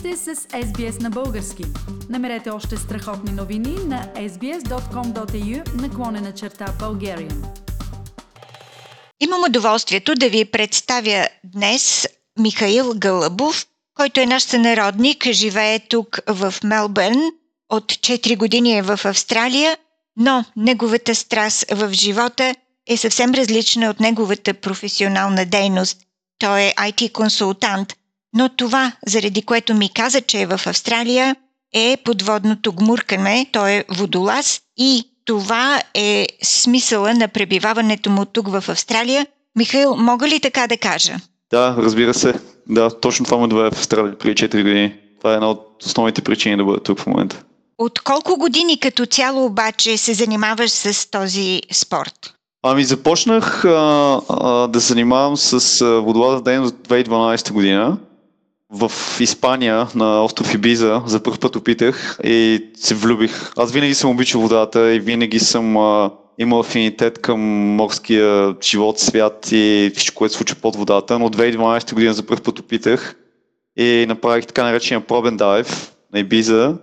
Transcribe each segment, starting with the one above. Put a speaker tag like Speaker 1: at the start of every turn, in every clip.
Speaker 1: сте с SBS на български. Намерете още страхотни новини на sbs.com.au наклонена черта Bulgarian.
Speaker 2: Имам удоволствието да ви представя днес Михаил Гълъбов, който е наш сънародник, живее тук в Мелбърн, от 4 години е в Австралия, но неговата страст в живота е съвсем различна от неговата професионална дейност. Той е IT-консултант, но това, заради което ми каза, че е в Австралия, е подводното гмуркане, той е водолаз и това е смисъла на пребиваването му тук в Австралия. Михаил, мога ли така да кажа?
Speaker 3: Да, разбира се. Да, точно това ме доведе в Австралия преди 4 години. Това е една от основните причини да бъда тук в момента.
Speaker 2: От колко години като цяло обаче се занимаваш с този спорт?
Speaker 3: Ами започнах а, а, да занимавам с водолазна дейност от 2012 година. В Испания, на остров Ибиза, за първ път опитах и се влюбих. Аз винаги съм обичал водата и винаги съм а, имал афинитет към морския живот, свят и всичко, което се случва под водата, но от 2012 година за първ път опитах и направих така наречения пробен дайв на Ибиза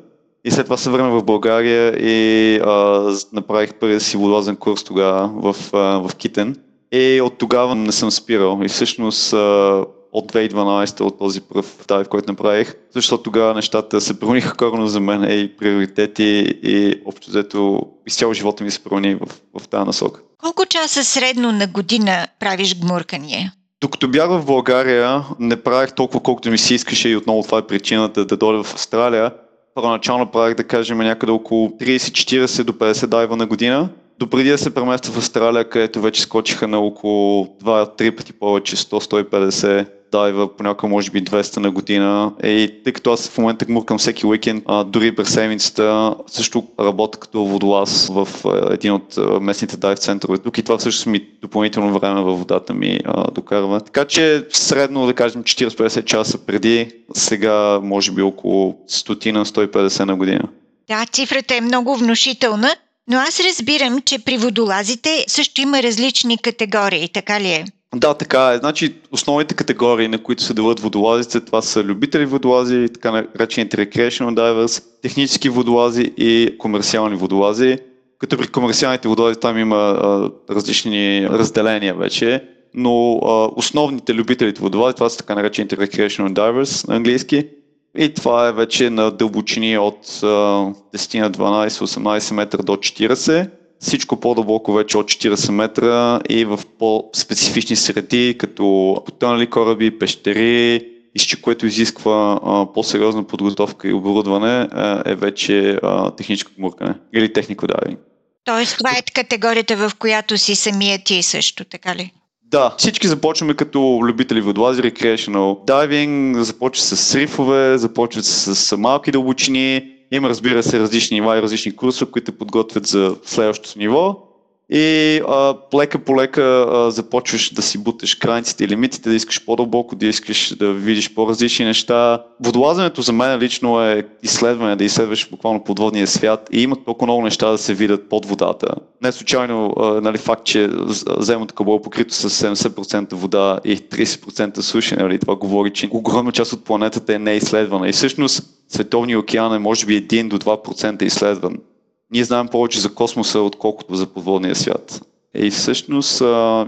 Speaker 3: и след това се върнах в България и а, направих първия си водолазен курс тогава в, а, в Китен. И от тогава не съм спирал. И всъщност а, от 2012 от този първ дайв, който направих, защото тогава нещата се промениха корено за мен и приоритети и общо взето изцяло живота ми се промени в, в тази насока.
Speaker 2: Колко часа средно на година правиш гмуркания?
Speaker 3: Докато бях в България, не правих толкова колкото ми се искаше и отново това е причината да дойда в Австралия. Първоначално правих да кажем някъде около 30-40 до 50 дайва на година. Допреди да се преместа в Австралия, където вече скочиха на около 2-3 пъти повече, 100-150 дайва, понякога може би 200 на година. И тъй като аз в момента гмуркам всеки уикенд, а, дори през седмицата също работя като водолаз в а, един от а, местните дайв центрове тук и това също ми допълнително време във водата ми а, докарва. Така че средно да кажем 40-50 часа преди, сега може би около 100-150 на година.
Speaker 2: Да, цифрата е много внушителна, но аз разбирам, че при водолазите също има различни категории, така ли е?
Speaker 3: Да, така е. Значи основните категории, на които се делят водолазите, това са любители водолази, така наречените recreational divers, технически водолази и комерциални водолази. Като при комерциалните водолази там има а, различни разделения вече, но а, основните любителите водолази, това са така наречените recreational divers на английски. И това е вече на дълбочини от а, 10 на 12-18 метра до 40 всичко по-дълбоко вече от 40 метра и в по-специфични среди, като потънали кораби, пещери, и което изисква а, по-сериозна подготовка и оборудване, а, е вече а, техническо гмуркане или технико-дайвинг.
Speaker 2: Тоест, това е категорията, в която си самия ти също, така ли?
Speaker 3: Да, всички започваме като любители водолази, recreational diving, започва с рифове, започват с малки дълбочини, има, разбира се, различни нива и различни курсове, които подготвят за следващото ниво. И лека по лека започваш да си буташ границите и лимитите, да искаш по-дълбоко, да искаш да видиш по-различни неща. Водолазането за мен лично е изследване, да изследваш буквално подводния свят и има толкова много неща да се видят под водата. Не случайно а, нали, факт, че земното кълбо е покрито с 70% вода и 30% суша, нали, това говори, че огромна част от планетата е неизследвана. И всъщност световния океан е може би 1 до 2% изследван ние знаем повече за космоса, отколкото за подводния свят. И всъщност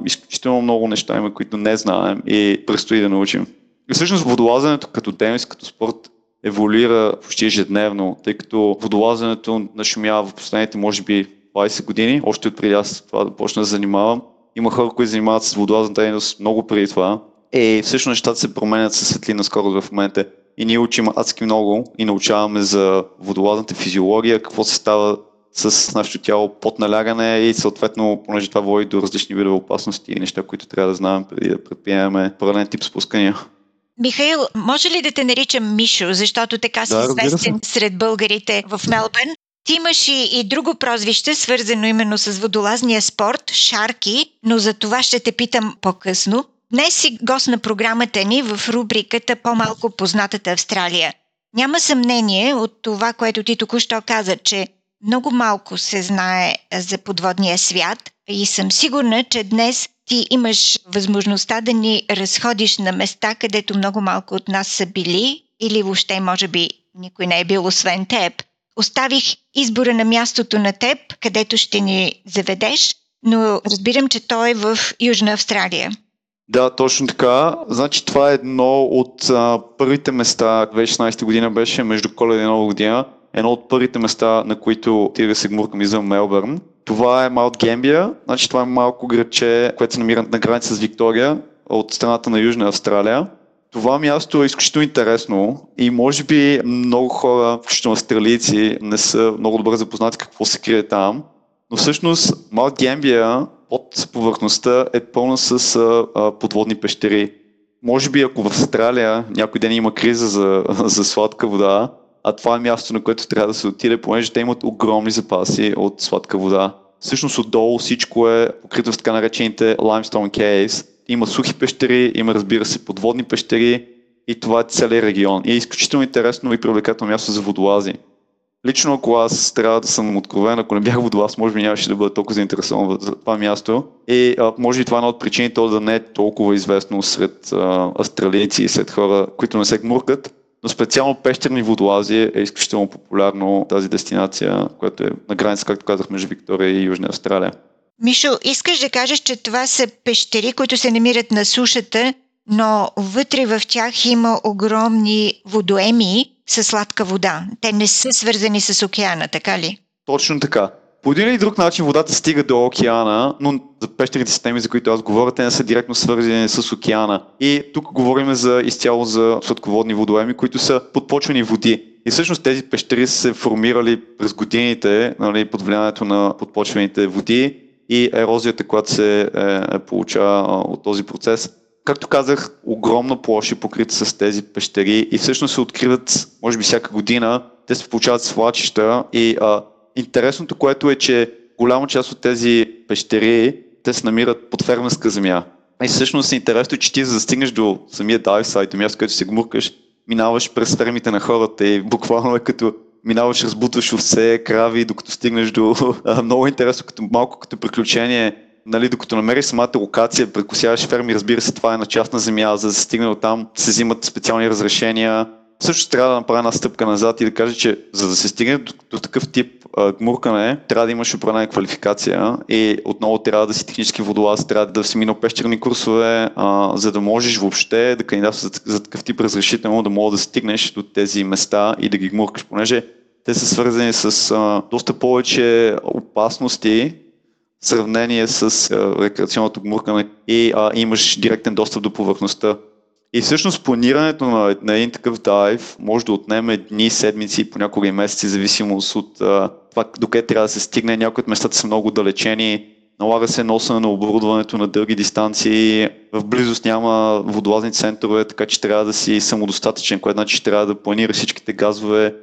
Speaker 3: изключително много неща има, които не знаем и предстои да научим. И всъщност водолазането като дейност, като спорт еволюира почти ежедневно, тъй като водолазането нашумява в последните, може би, 20 години, още от преди аз това да почна да занимавам. Има хора, които занимават с водолазната дейност много преди това. И всъщност нещата се променят със светлина скоро в момента. И ние учим адски много и научаваме за водолазната физиология, какво се става с нашето тяло под налягане и съответно, понеже това води до различни видове опасности и неща, които трябва да знаем преди да предприемаме правилен тип спускания.
Speaker 2: Михаил, може ли да те наричам Мишо, защото така си да, известен сред българите в Мелбърн? Ти имаш и, и друго прозвище, свързано именно с водолазния спорт, Шарки, но за това ще те питам по-късно. Днес си гост на програмата ни в рубриката По-малко познатата Австралия. Няма съмнение от това, което ти току-що каза, че много малко се знае за подводния свят и съм сигурна, че днес ти имаш възможността да ни разходиш на места, където много малко от нас са били или въобще може би никой не е бил освен теб, оставих избора на мястото на теб, където ще ни заведеш, но разбирам, че той е в Южна Австралия.
Speaker 3: Да, точно така. Значи това е едно от а, първите места, 2016 година беше между коледа и нова година, едно от първите места, на които отида да се гмуркам извън Мелбърн. Това е Маут Гембия, значи това е малко градче, което се намира на граница с Виктория от страната на Южна Австралия. Това място е изключително интересно и може би много хора, включително австралийци, не са много добре запознати какво се крие там. Но всъщност Маут Гембия под повърхността е пълна с а, подводни пещери. Може би ако в Австралия някой ден има криза за, за сладка вода, а това е място, на което трябва да се отиде, понеже те имат огромни запаси от сладка вода. Всъщност отдолу всичко е покрито с така наречените limestone caves. Има сухи пещери, има разбира се подводни пещери и това е целият регион. И е изключително интересно и привлекателно място за водолази. Лично ако аз трябва да съм откровен, ако не бях водолаз, може би нямаше да бъда толкова заинтересован за това място. И а, може би това е една от причините то да не е толкова известно сред а, австралийци и сред хора, които не се гмуркат. Но специално пещерни водолази е изключително популярно тази дестинация, която е на граница, както казах, между Виктория и Южна Австралия.
Speaker 2: Мишо, искаш да кажеш, че това са пещери, които се намират на сушата, но вътре в тях има огромни водоеми с сладка вода. Те не са свързани с океана, така ли?
Speaker 3: Точно така. По един или друг начин водата стига до океана, но за пещерните системи, за които аз говоря, те не са директно свързани с океана. И тук говорим за изцяло за сладководни водоеми, които са подпочвени води. И всъщност тези пещери са се формирали през годините нали, под влиянието на подпочвените води и ерозията, която се е, е получава от този процес. Както казах, огромна площ е покрита с тези пещери и всъщност се откриват, може би всяка година, те се получават свлачища и а, интересното, което е, че голяма част от тези пещери, те се намират под фермерска земя. И всъщност е интересно, че ти за да стигнеш до самия дайв сайт, до място, където се гмуркаш, минаваш през фермите на хората и буквално е като минаваш, разбутваш овце, крави, докато стигнеш до много интересно, като, малко като приключение нали, докато намериш самата локация, прекусяваш ферми, разбира се, това е на частна земя, за да се стигне от там, се взимат специални разрешения. Също трябва да направя една стъпка назад и да кажа, че за да се стигне до, до такъв тип а, гмуркане, трябва да имаш определена квалификация и отново трябва да си технически водолаз, трябва да си минал пещерни курсове, а, за да можеш въобще да кандидатстваш за, за такъв тип разрешително, да мога да стигнеш до тези места и да ги гмуркаш, понеже те са свързани с а, доста повече опасности, в сравнение с а, рекреационното гмуркане и а, имаш директен достъп до повърхността. И всъщност планирането на, на един такъв дайв може да отнеме дни, седмици, понякога и месеци, зависимост от а, това докъде трябва да се стигне. Някои от местата са много далечени, налага се носене на оборудването на дълги дистанции, в близост няма водолазни центрове, така че трябва да си самодостатъчен, което значи трябва да планира всичките газове,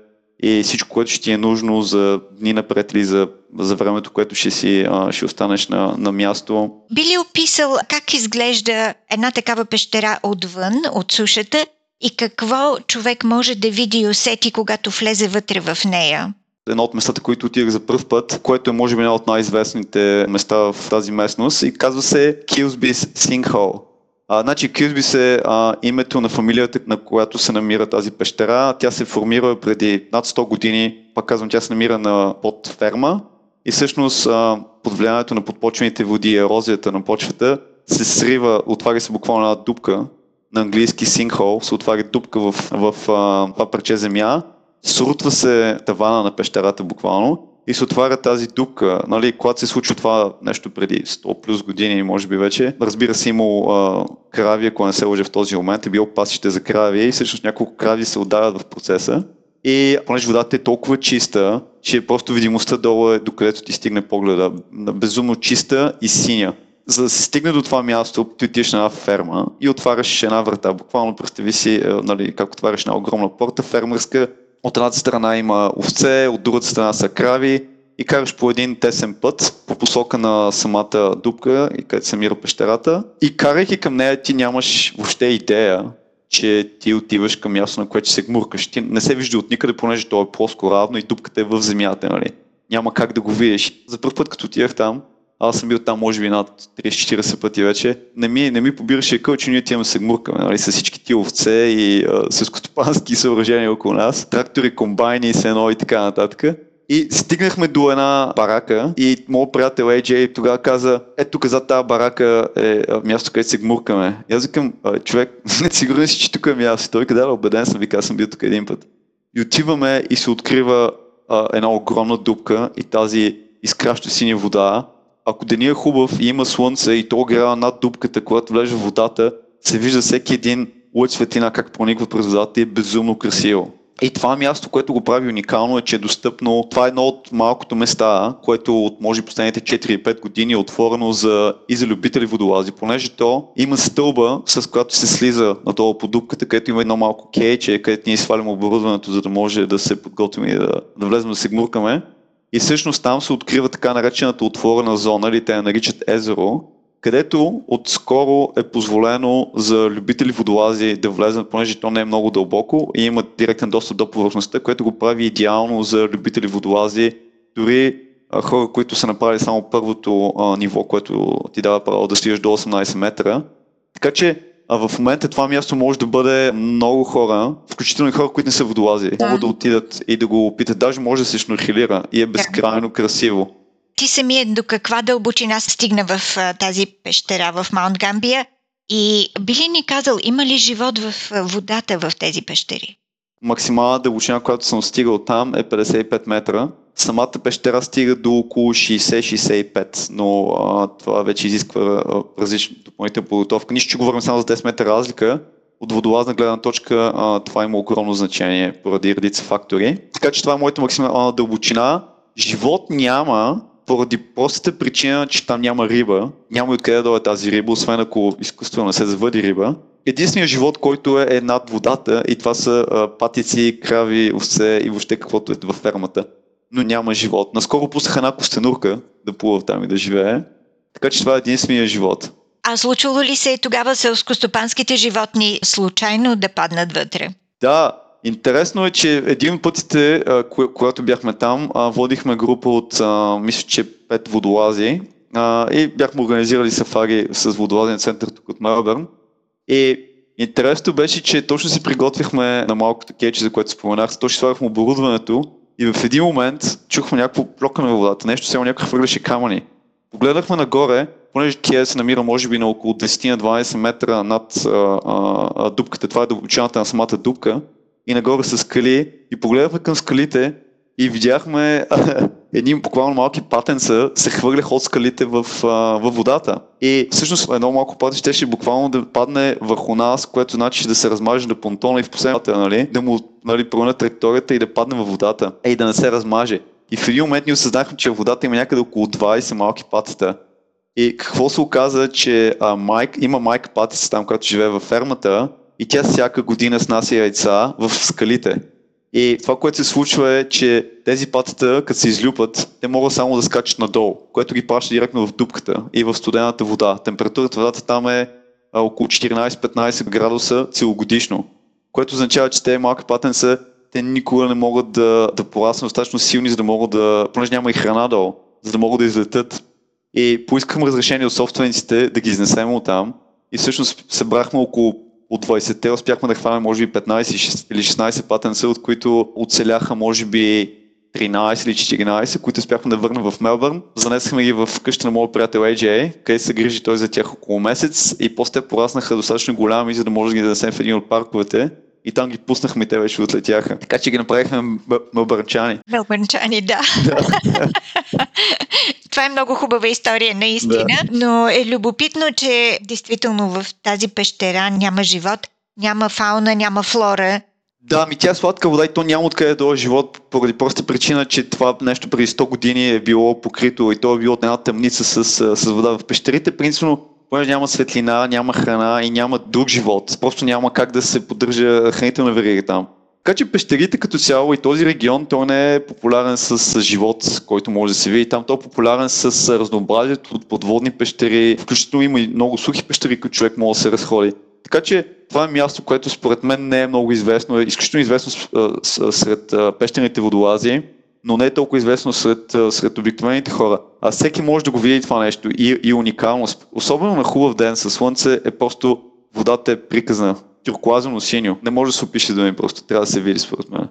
Speaker 3: и всичко, което ще ти е нужно за дни напред или за, за времето, което ще си а, ще останеш на, на място.
Speaker 2: Би ли описал как изглежда една такава пещера отвън, от сушата и какво човек може да види и усети, когато влезе вътре в нея?
Speaker 3: едно от местата, които отидах за първ път, което е може би една от най-известните места в тази местност и казва се Kilsby's Sinkhole. А, значи Кюзбис е а, името на фамилията, на която се намира тази пещера. Тя се формира преди над 100 години. Пак казвам, тя се намира на под ферма и всъщност а, под влиянието на подпочвените води и ерозията на почвата се срива, отваря се буквално една дупка, на английски sinkhole, се отваря дупка в, в, в това парче земя, срутва се тавана на пещерата буквално и се отваря тази дупка. Нали, когато се случва това нещо преди 100 плюс години, може би вече, разбира се, имало а, крави, ако не се лъжа в този момент, е било пасище за крави и всъщност няколко крави се отдават в процеса. И понеже водата е толкова чиста, че просто видимостта долу е докъдето ти стигне погледа. Безумно чиста и синя. За да се стигне до това място, ти отидеш на една ферма и отваряш една врата. Буквално представи си, нали, как отваряш една огромна порта фермерска от едната страна има овце, от другата страна са крави и караш по един тесен път по посока на самата дупка където се мира пещерата. И карайки към нея ти нямаш въобще идея, че ти отиваш към място, на което се гмуркаш. Ти не се вижда от никъде, понеже то е плоско равно и дупката е в земята, нали? Няма как да го видиш. За първ път, като отидах там, аз съм бил там може би над 30-40 пъти вече. Не ми, не ми побираше къл, че ние отиваме се гмуркаме, нали, с всички ти овце и с скотопански съоръжения около нас, трактори, комбайни, сено и така нататък. И стигнахме до една барака и моят приятел AJ тогава каза, ето тук за тази барака е място, където се гмуркаме. И аз викам, човек, не сигурен си, че тук е място. Той е убеден съм, вика, съм бил тук един път. И отиваме и се открива а, една огромна дупка и тази изкраща синя вода. Ако денят е хубав и има слънце и то грява над дупката, когато влезе в водата, се вижда всеки един лъч светлина как прониква през водата и е безумно красиво. И това място, което го прави уникално е, че е достъпно. Това е едно от малкото места, което от може последните 4-5 години е отворено за, и за любители водолази, понеже то има стълба, с която се слиза надолу по дупката, където има едно малко кейче, където ние свалим оборудването, за да може да се подготвим и да, да влезем да се гмуркаме. И всъщност там се открива така наречената отворена зона, или те я наричат езеро, където отскоро е позволено за любители водолази да влезат, понеже то не е много дълбоко и има директен достъп до повърхността, което го прави идеално за любители водолази, дори хора, които са направили само първото а, ниво, което ти дава право да стигаш до 18 метра. Така че а в момента това място може да бъде много хора, включително и хора, които не са водолази, да. могат да отидат и да го опитат. Даже може да се шнурхилира и е безкрайно красиво.
Speaker 2: Ти самият до каква дълбочина стигна в а, тази пещера в Маунт Гамбия и би ли ни казал, има ли живот в водата в тези пещери?
Speaker 3: Максимална дълбочина, която съм стигал там е 55 метра. Самата пещера стига до около 60-65, но а, това вече изисква а, различна допълнителна подготовка. Нищо, че говорим само за 10 метра разлика. От водолазна гледна точка а, това има огромно значение поради редица фактори. Така че това е моята максимална дълбочина. Живот няма, поради простата причина, че там няма риба, няма откъде да дойде тази риба, освен ако изкуствено не се завъди риба. Единственият живот, който е над водата и това са а, патици, крави, овце и въобще каквото е във фермата. Но няма живот. Наскоро пуснаха една костенурка да плува там и да живее. Така че това е единствения живот.
Speaker 2: А случвало ли се тогава селскостопанските животни случайно да паднат вътре?
Speaker 3: Да, Интересно е, че един от пътите, когато бяхме там, водихме група от, мисля, че пет водолази и бяхме организирали сафари с водолазен център тук от Мелбърн. И интересното беше, че точно си приготвихме на малкото кече, за което споменах, точно слагахме оборудването и в един момент чухме някакво плокане в водата, нещо, само някой хвърляше камъни. Погледнахме нагоре, понеже Кия се намира може би на около 10-12 метра над а, а, дупката, това е дълбочината на самата дупка, и нагоре са скали. И погледахме към скалите и видяхме едни буквално малки патенца се хвърляха от скалите в, в водата. И всъщност едно малко патен ще буквално да падне върху нас, което значи да се размаже на понтона и в последната, нали, да му нали, променя траекторията и да падне във водата. Е, и да не се размаже. И в един момент ние осъзнахме, че в водата има някъде около 20 малки патета. И какво се оказа, че а, Майк, има майка патица там, която живее във фермата и тя всяка година снася яйца в скалите. И това, което се случва е, че тези патата, като се излюпат, те могат само да скачат надолу, което ги праща директно в дупката и в студената вода. Температурата водата там е около 14-15 градуса целогодишно, което означава, че те малки патенца, те никога не могат да, да пораснат достатъчно силни, за да могат да, понеже няма и храна долу, за да могат да излетят. И поискам разрешение от собствениците да ги изнесем от там. И всъщност събрахме около от 20-те успяхме да хванем може би 15 или 16 патенца, от които оцеляха може би 13 или 14, които успяхме да върнем в Мелбърн. Занесахме ги в къща на моят приятел AJ, където се грижи той за тях около месец и после те пораснаха достатъчно голями, за да може да ги занесем в един от парковете и там ги пуснахме и те вече отлетяха. Така че ги направихме мълбърчани.
Speaker 2: Мълбърчани, да. Това е много хубава история, наистина, да. но е любопитно, че действително в тази пещера няма живот, няма фауна, няма флора.
Speaker 3: Да, ми тя е сладка вода и то няма откъде да е живот, поради проста причина, че това нещо преди 100 години е било покрито и то е било от една тъмница с, с вода. В пещерите, принципно, понеже няма светлина, няма храна и няма друг живот. Просто няма как да се поддържа хранителна верига там. Така че пещерите като цяло и този регион, той не е популярен с живот, който може да се види. Там той е популярен с разнообразието от подводни пещери, включително има и много сухи пещери, които човек може да се разходи. Така че това е място, което според мен не е много известно, е изключително известно сред пещерните водолази, но не е толкова известно сред, сред обикновените хора. А всеки може да го види това нещо и, и уникалност. Особено на хубав ден със слънце е просто водата е приказна. Тюркуазно синьо. Не може да се опише да ми просто. Трябва да се види според мен.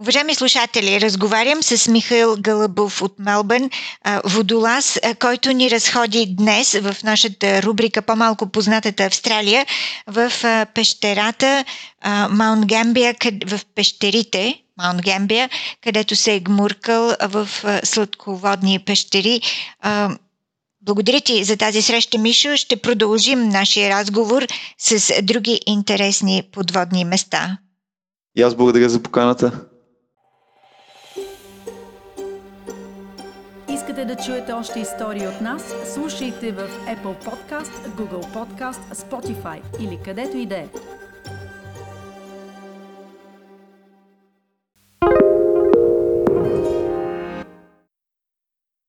Speaker 2: Уважаеми слушатели, разговарям с Михаил Галабов от Мелбърн, водолаз, който ни разходи днес в нашата рубрика По-малко познатата Австралия в пещерата Маунт Гамбия, в пещерите Маунт Гамбия, където се е гмуркал в сладководни пещери. Благодаря ти за тази среща, Мишо. Ще продължим нашия разговор с други интересни подводни места.
Speaker 3: И аз благодаря за поканата.
Speaker 1: Искате да чуете още истории от нас? Слушайте в Apple Podcast, Google Podcast, Spotify или където и да е.